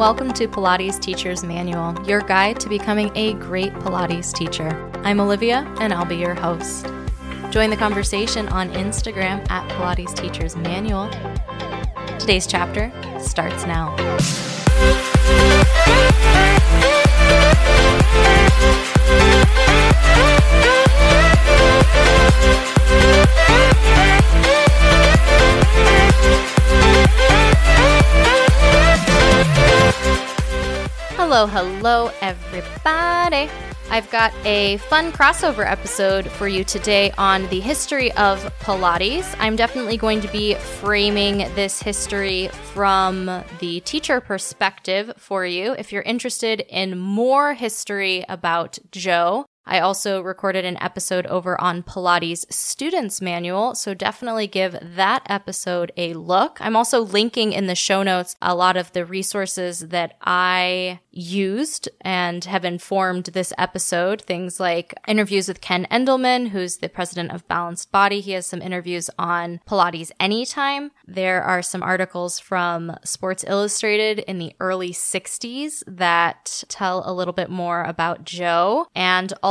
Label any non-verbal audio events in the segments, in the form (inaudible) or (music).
welcome to Pilates Teacher's Manual, your guide to becoming a great Pilates teacher. I'm Olivia, and I'll be your host. Join the conversation on Instagram at Pilates Teacher's Manual. Today's chapter starts now. Hello, hello, everybody. I've got a fun crossover episode for you today on the history of Pilates. I'm definitely going to be framing this history from the teacher perspective for you. If you're interested in more history about Joe, I also recorded an episode over on Pilates Students Manual, so definitely give that episode a look. I'm also linking in the show notes a lot of the resources that I used and have informed this episode. Things like interviews with Ken Endelman, who's the president of Balanced Body. He has some interviews on Pilates Anytime. There are some articles from Sports Illustrated in the early 60s that tell a little bit more about Joe. And also,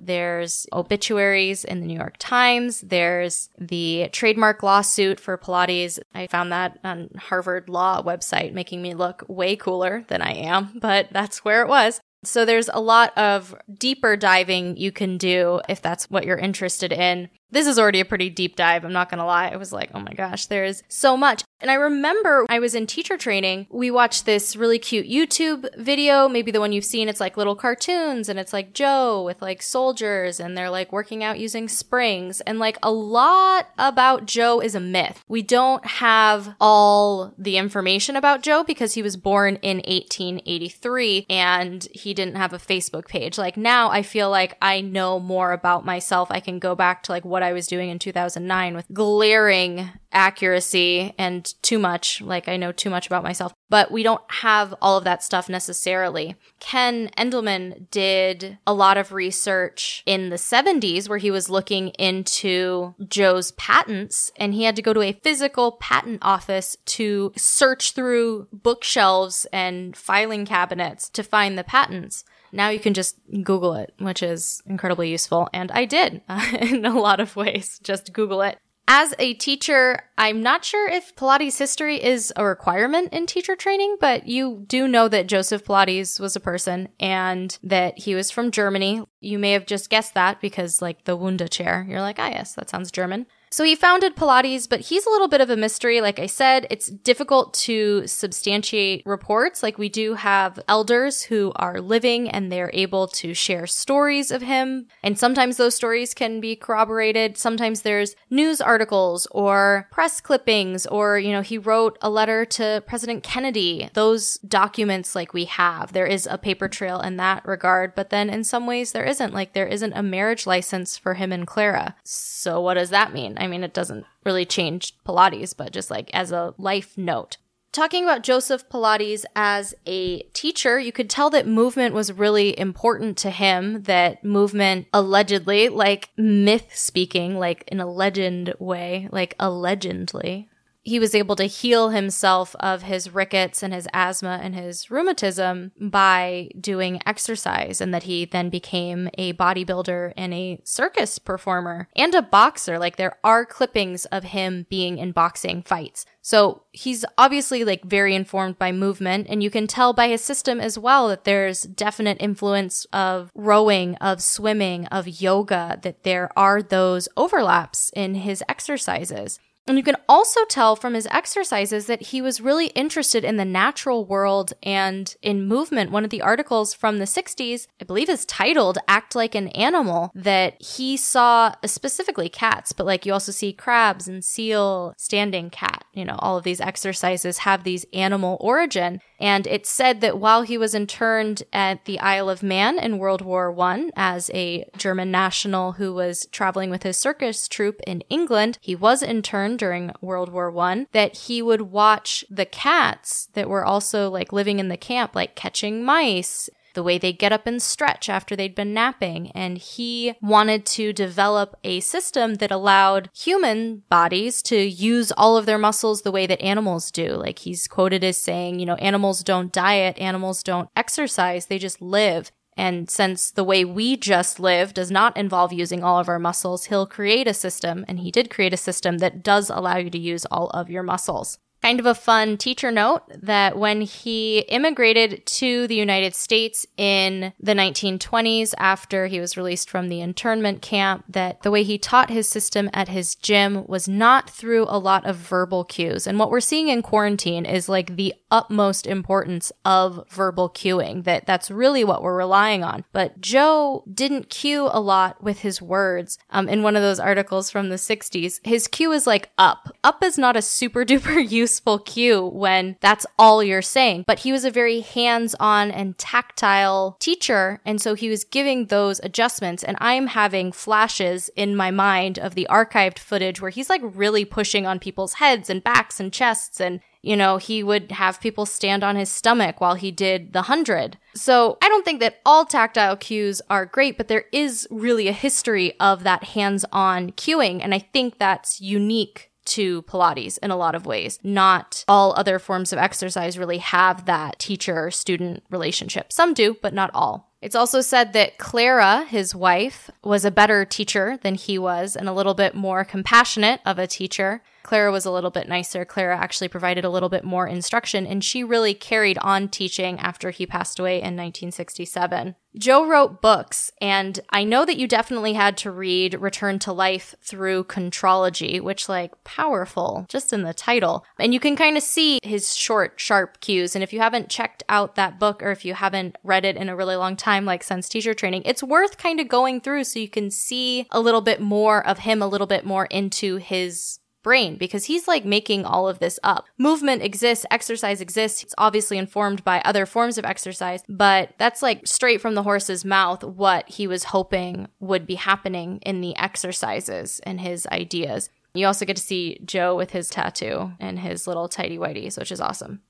there's obituaries in the New York Times. There's the trademark lawsuit for Pilates. I found that on Harvard Law website, making me look way cooler than I am, (laughs) but that's where it was. So there's a lot of deeper diving you can do if that's what you're interested in. This is already a pretty deep dive. I'm not going to lie. I was like, oh my gosh, there is so much. And I remember I was in teacher training. We watched this really cute YouTube video, maybe the one you've seen. It's like little cartoons and it's like Joe with like soldiers and they're like working out using springs. And like a lot about Joe is a myth. We don't have all the information about Joe because he was born in 1883 and he didn't have a Facebook page. Like now I feel like I know more about myself. I can go back to like what I was doing in 2009 with glaring accuracy and too much. Like I know too much about myself, but we don't have all of that stuff necessarily. Ken Endelman did a lot of research in the 70s where he was looking into Joe's patents and he had to go to a physical patent office to search through bookshelves and filing cabinets to find the patents now you can just Google it, which is incredibly useful. And I did uh, (laughs) in a lot of ways. Just Google it. As a teacher, I'm not sure if Pilates history is a requirement in teacher training, but you do know that Joseph Pilates was a person and that he was from Germany. You may have just guessed that because, like, the Wunda chair, you're like, ah, yes, that sounds German. So he founded Pilates, but he's a little bit of a mystery. Like I said, it's difficult to substantiate reports. Like we do have elders who are living and they're able to share stories of him. And sometimes those stories can be corroborated. Sometimes there's news articles or press clippings, or, you know, he wrote a letter to President Kennedy. Those documents, like we have, there is a paper trail in that regard. But then in some ways, there isn't. Like there isn't a marriage license for him and Clara. So what does that mean? I mean, it doesn't really change Pilates, but just like as a life note. Talking about Joseph Pilates as a teacher, you could tell that movement was really important to him, that movement allegedly, like myth speaking, like in a legend way, like allegedly, he was able to heal himself of his rickets and his asthma and his rheumatism by doing exercise and that he then became a bodybuilder and a circus performer and a boxer. Like there are clippings of him being in boxing fights. So he's obviously like very informed by movement and you can tell by his system as well that there's definite influence of rowing of swimming of yoga that there are those overlaps in his exercises and you can also tell from his exercises that he was really interested in the natural world and in movement. One of the articles from the 60s, I believe is titled Act Like an Animal, that he saw specifically cats, but like you also see crabs and seal, standing cat. You know, all of these exercises have these animal origin. And it said that while he was interned at the Isle of Man in World War I as a German national who was traveling with his circus troupe in England, he was interned during World War One that he would watch the cats that were also like living in the camp, like catching mice the way they get up and stretch after they'd been napping. And he wanted to develop a system that allowed human bodies to use all of their muscles the way that animals do. Like he's quoted as saying, you know, animals don't diet, animals don't exercise, they just live. And since the way we just live does not involve using all of our muscles, he'll create a system, and he did create a system that does allow you to use all of your muscles. Kind of a fun teacher note that when he immigrated to the United States in the 1920s after he was released from the internment camp, that the way he taught his system at his gym was not through a lot of verbal cues. And what we're seeing in quarantine is like the utmost importance of verbal cueing, that that's really what we're relying on. But Joe didn't cue a lot with his words. Um, in one of those articles from the 60s, his cue is like up. Up is not a super duper (laughs) use useful cue when that's all you're saying. But he was a very hands on and tactile teacher. And so he was giving those adjustments. And I'm having flashes in my mind of the archived footage where he's like really pushing on people's heads and backs and chests and you know, he would have people stand on his stomach while he did the hundred. So I don't think that all tactile cues are great, but there is really a history of that hands on cueing. And I think that's unique to Pilates in a lot of ways. Not all other forms of exercise really have that teacher student relationship. Some do, but not all. It's also said that Clara, his wife, was a better teacher than he was and a little bit more compassionate of a teacher. Clara was a little bit nicer. Clara actually provided a little bit more instruction, and she really carried on teaching after he passed away in 1967. Joe wrote books, and I know that you definitely had to read Return to Life through Contrology, which, like, powerful just in the title. And you can kind of see his short, sharp cues. And if you haven't checked out that book or if you haven't read it in a really long time, like Sense Teacher Training, it's worth kind of going through so you can see a little bit more of him, a little bit more into his brain because he's like making all of this up. Movement exists, exercise exists. It's obviously informed by other forms of exercise, but that's like straight from the horse's mouth what he was hoping would be happening in the exercises and his ideas. You also get to see Joe with his tattoo and his little tidy whities, which is awesome.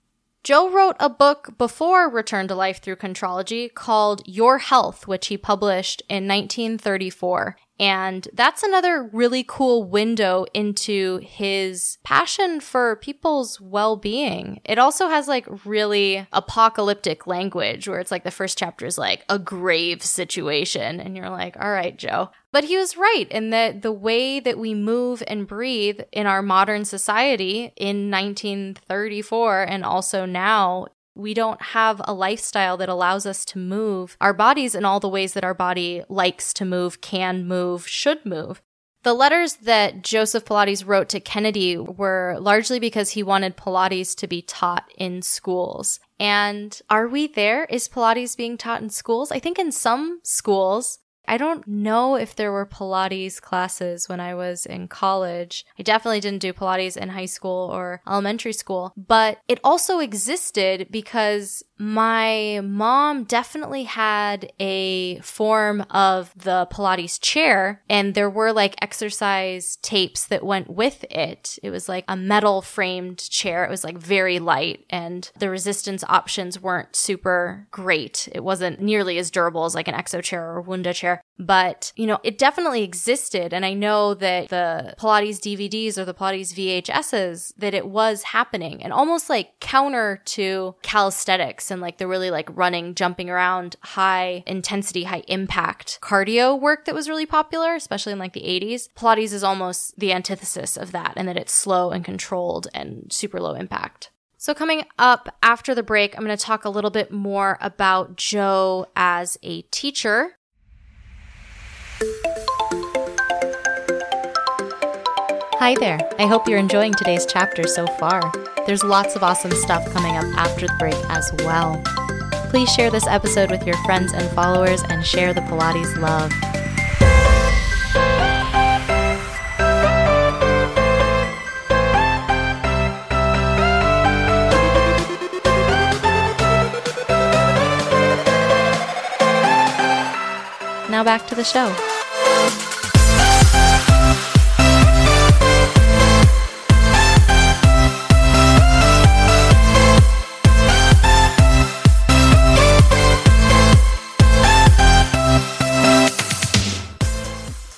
Joe wrote a book before Return to Life through Contrology called Your Health, which he published in 1934. And that's another really cool window into his passion for people's well being. It also has like really apocalyptic language where it's like the first chapter is like a grave situation. And you're like, all right, Joe. But he was right in that the way that we move and breathe in our modern society in 1934 and also now we don't have a lifestyle that allows us to move our bodies in all the ways that our body likes to move, can move, should move. The letters that Joseph Pilates wrote to Kennedy were largely because he wanted Pilates to be taught in schools. And are we there? Is Pilates being taught in schools? I think in some schools, I don't know if there were Pilates classes when I was in college. I definitely didn't do Pilates in high school or elementary school, but it also existed because my mom definitely had a form of the Pilates chair, and there were like exercise tapes that went with it. It was like a metal framed chair. It was like very light, and the resistance options weren't super great. It wasn't nearly as durable as like an exo chair or a Wunda chair, but you know, it definitely existed. And I know that the Pilates DVDs or the Pilates VHSs, that it was happening and almost like counter to calisthenics and like the really like running, jumping around, high intensity, high impact cardio work that was really popular, especially in like the 80s. Pilates is almost the antithesis of that and that it's slow and controlled and super low impact. So, coming up after the break, I'm going to talk a little bit more about Joe as a teacher. Hi there. I hope you're enjoying today's chapter so far. There's lots of awesome stuff coming up after the break as well. Please share this episode with your friends and followers and share the Pilates love. Now back to the show.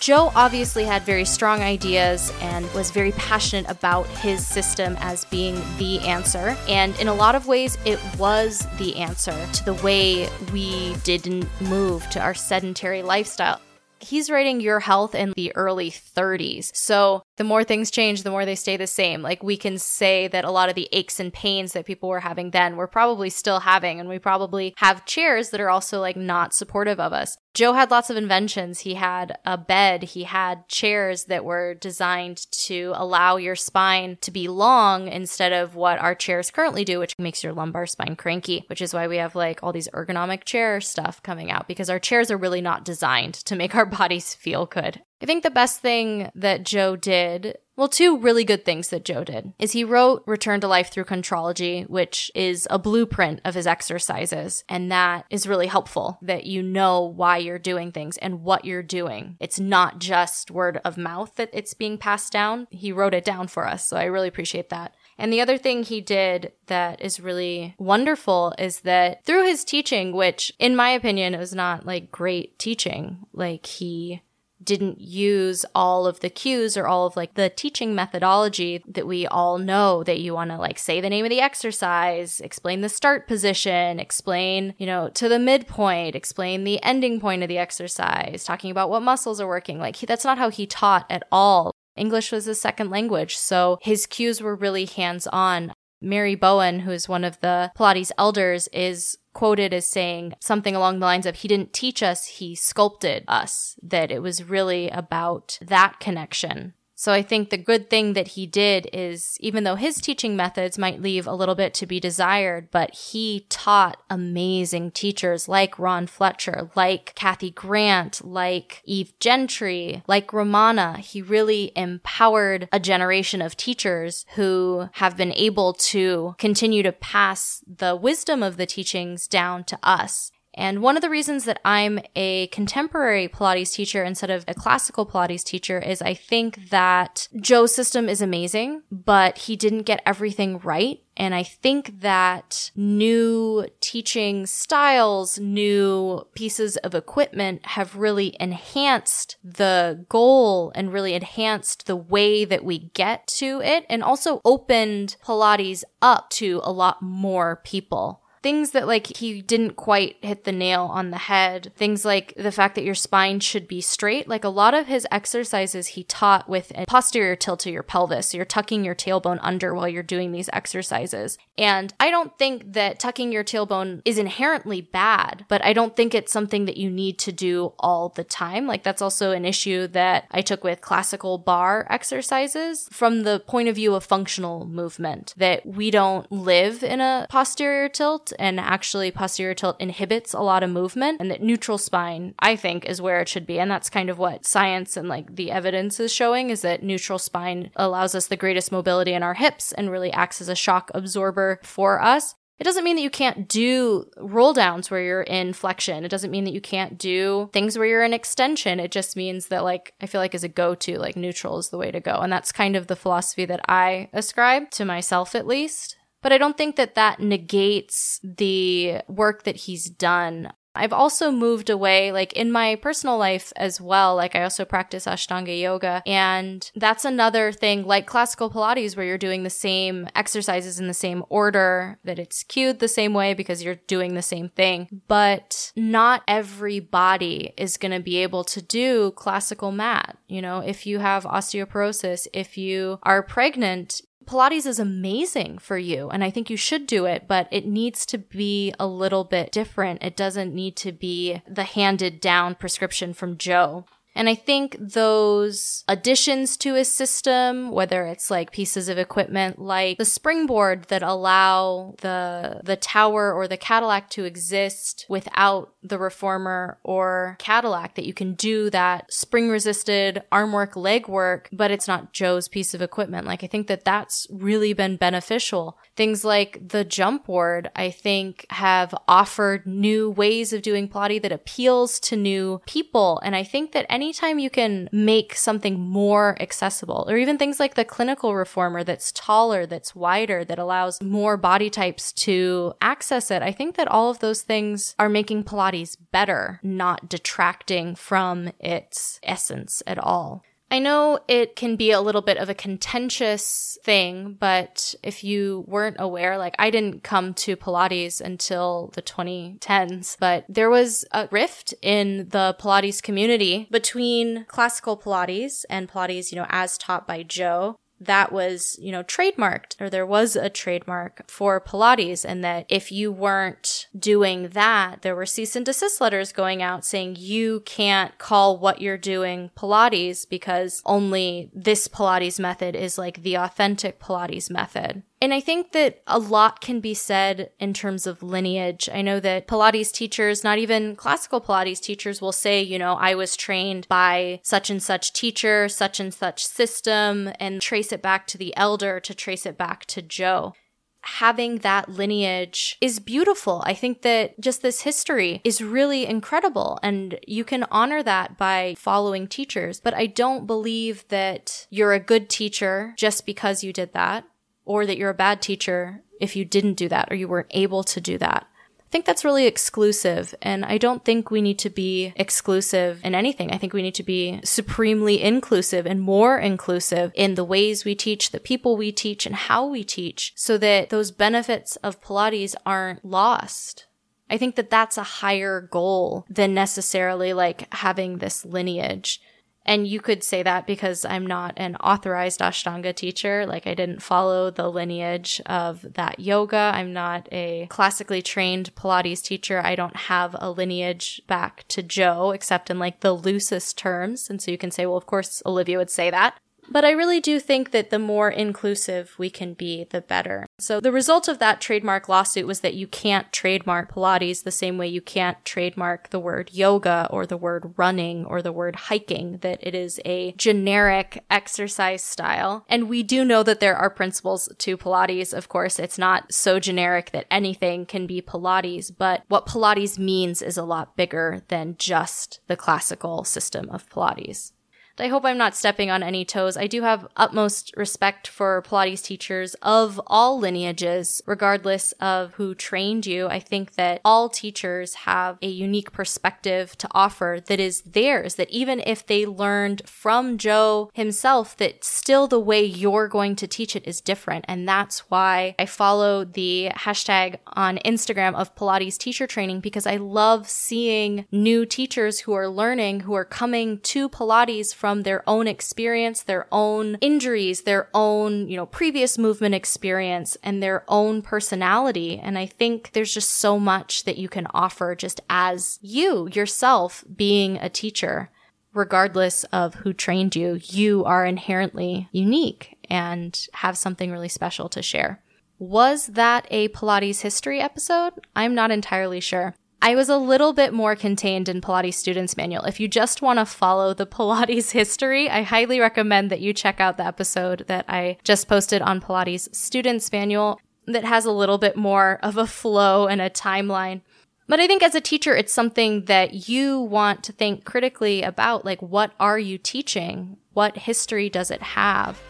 Joe obviously had very strong ideas and was very passionate about his system as being the answer. And in a lot of ways, it was the answer to the way we didn't move to our sedentary lifestyle. He's writing Your Health in the early 30s. So the more things change, the more they stay the same. Like we can say that a lot of the aches and pains that people were having then, we're probably still having. And we probably have chairs that are also like not supportive of us. Joe had lots of inventions. He had a bed, he had chairs that were designed to allow your spine to be long instead of what our chairs currently do, which makes your lumbar spine cranky, which is why we have like all these ergonomic chair stuff coming out because our chairs are really not designed to make our (laughs) bodies feel good. I think the best thing that Joe did well, two really good things that Joe did is he wrote Return to Life through Contrology, which is a blueprint of his exercises. And that is really helpful that you know why you're doing things and what you're doing. It's not just word of mouth that it's being passed down. He wrote it down for us. So I really appreciate that. And the other thing he did that is really wonderful is that through his teaching, which in my opinion was not like great teaching, like he didn't use all of the cues or all of like the teaching methodology that we all know that you want to like say the name of the exercise, explain the start position, explain, you know, to the midpoint, explain the ending point of the exercise, talking about what muscles are working. Like he, that's not how he taught at all. English was his second language, so his cues were really hands on. Mary Bowen, who is one of the Pilates elders, is quoted as saying something along the lines of, He didn't teach us, He sculpted us, that it was really about that connection. So I think the good thing that he did is even though his teaching methods might leave a little bit to be desired, but he taught amazing teachers like Ron Fletcher, like Kathy Grant, like Eve Gentry, like Romana. He really empowered a generation of teachers who have been able to continue to pass the wisdom of the teachings down to us. And one of the reasons that I'm a contemporary Pilates teacher instead of a classical Pilates teacher is I think that Joe's system is amazing, but he didn't get everything right. And I think that new teaching styles, new pieces of equipment have really enhanced the goal and really enhanced the way that we get to it and also opened Pilates up to a lot more people things that like he didn't quite hit the nail on the head. Things like the fact that your spine should be straight. Like a lot of his exercises he taught with a posterior tilt to your pelvis. So you're tucking your tailbone under while you're doing these exercises. And I don't think that tucking your tailbone is inherently bad, but I don't think it's something that you need to do all the time. Like that's also an issue that I took with classical barre exercises from the point of view of functional movement that we don't live in a posterior tilt and actually posterior tilt inhibits a lot of movement and that neutral spine i think is where it should be and that's kind of what science and like the evidence is showing is that neutral spine allows us the greatest mobility in our hips and really acts as a shock absorber for us it doesn't mean that you can't do roll downs where you're in flexion. It doesn't mean that you can't do things where you're in extension. It just means that, like, I feel like as a go to, like, neutral is the way to go. And that's kind of the philosophy that I ascribe to myself, at least. But I don't think that that negates the work that he's done. I've also moved away, like in my personal life as well. Like I also practice Ashtanga yoga. And that's another thing, like classical Pilates, where you're doing the same exercises in the same order, that it's cued the same way because you're doing the same thing. But not every body is going to be able to do classical mat. You know, if you have osteoporosis, if you are pregnant, Pilates is amazing for you and I think you should do it, but it needs to be a little bit different. It doesn't need to be the handed down prescription from Joe. And I think those additions to his system, whether it's like pieces of equipment like the springboard that allow the the tower or the Cadillac to exist without the reformer or Cadillac, that you can do that spring resisted arm work, leg work, but it's not Joe's piece of equipment. Like I think that that's really been beneficial. Things like the jump board, I think have offered new ways of doing Pilates that appeals to new people. And I think that anytime you can make something more accessible, or even things like the clinical reformer that's taller, that's wider, that allows more body types to access it, I think that all of those things are making Pilates Pilates better, not detracting from its essence at all. I know it can be a little bit of a contentious thing, but if you weren't aware, like I didn't come to Pilates until the 2010s, but there was a rift in the Pilates community between classical Pilates and Pilates, you know, as taught by Joe that was, you know, trademarked or there was a trademark for Pilates and that if you weren't doing that, there were cease and desist letters going out saying you can't call what you're doing Pilates because only this Pilates method is like the authentic Pilates method. And I think that a lot can be said in terms of lineage. I know that Pilates teachers, not even classical Pilates teachers, will say, you know, I was trained by such and such teacher, such and such system, and trace it back to the elder to trace it back to Joe having that lineage is beautiful. I think that just this history is really incredible and you can honor that by following teachers. But I don't believe that you're a good teacher just because you did that or that you're a bad teacher if you didn't do that or you weren't able to do that. I think that's really exclusive. And I don't think we need to be exclusive in anything. I think we need to be supremely inclusive and more inclusive in the ways we teach, the people we teach, and how we teach so that those benefits of Pilates aren't lost. I think that that's a higher goal than necessarily like having this lineage. And you could say that because I'm not an authorized Ashtanga teacher. Like I didn't follow the lineage of that yoga. I'm not a classically trained Pilates teacher. I don't have a lineage back to Joe, except in like the loosest terms. And so you can say, well, of course, Olivia would say that. But I really do think that the more inclusive we can be, the better. So the result of that trademark lawsuit was that you can't trademark Pilates the same way you can't trademark the word yoga or the word running or the word hiking, that it is a generic exercise style. And we do know that there are principles to Pilates. Of course, it's not so generic that anything can be Pilates, but what Pilates means is a lot bigger than just the classical system of Pilates. I hope I'm not stepping on any toes. I do have utmost respect for Pilates teachers of all lineages, regardless of who trained you. I think that all teachers have a unique perspective to offer that is theirs, that even if they learned from Joe himself, that still the way you're going to teach it is different. And that's why I follow the hashtag on Instagram of Pilates teacher training because I love seeing new teachers who are learning, who are coming to Pilates from from their own experience, their own injuries, their own, you know, previous movement experience and their own personality. And I think there's just so much that you can offer just as you yourself being a teacher. Regardless of who trained you, you are inherently unique and have something really special to share. Was that a Pilates history episode? I'm not entirely sure. I was a little bit more contained in Pilates Students Manual. If you just want to follow the (laughs) Pilates history, I highly recommend that you check out the episode that I just posted on Pilates Students Manual that has a little bit more of a flow and a timeline. But I think as a teacher, it's something that you want to think critically about. Like, what are you teaching? What history does it have?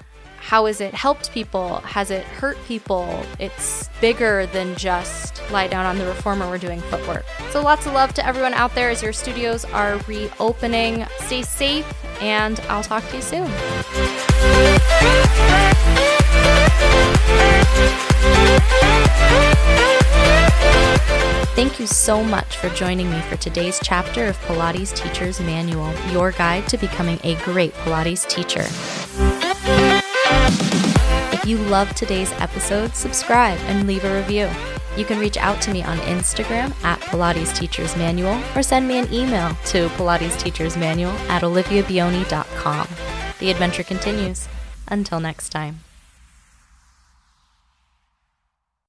How has it helped people? Has it hurt people? It's bigger than just lie down on the reformer, we're doing footwork. So lots of love to everyone out there as your studios are reopening. Stay safe, and I'll talk to you soon. Thank you so much for joining me for today's chapter of Pilates Teacher's Manual, your guide to becoming a great Pilates teacher. You love today's episode, subscribe and leave a review. You can reach out to me on Instagram at Pilates Teachers Manual or send me an email to Pilates Teachers Manual at oliviabioni.com. The adventure continues. Until next time.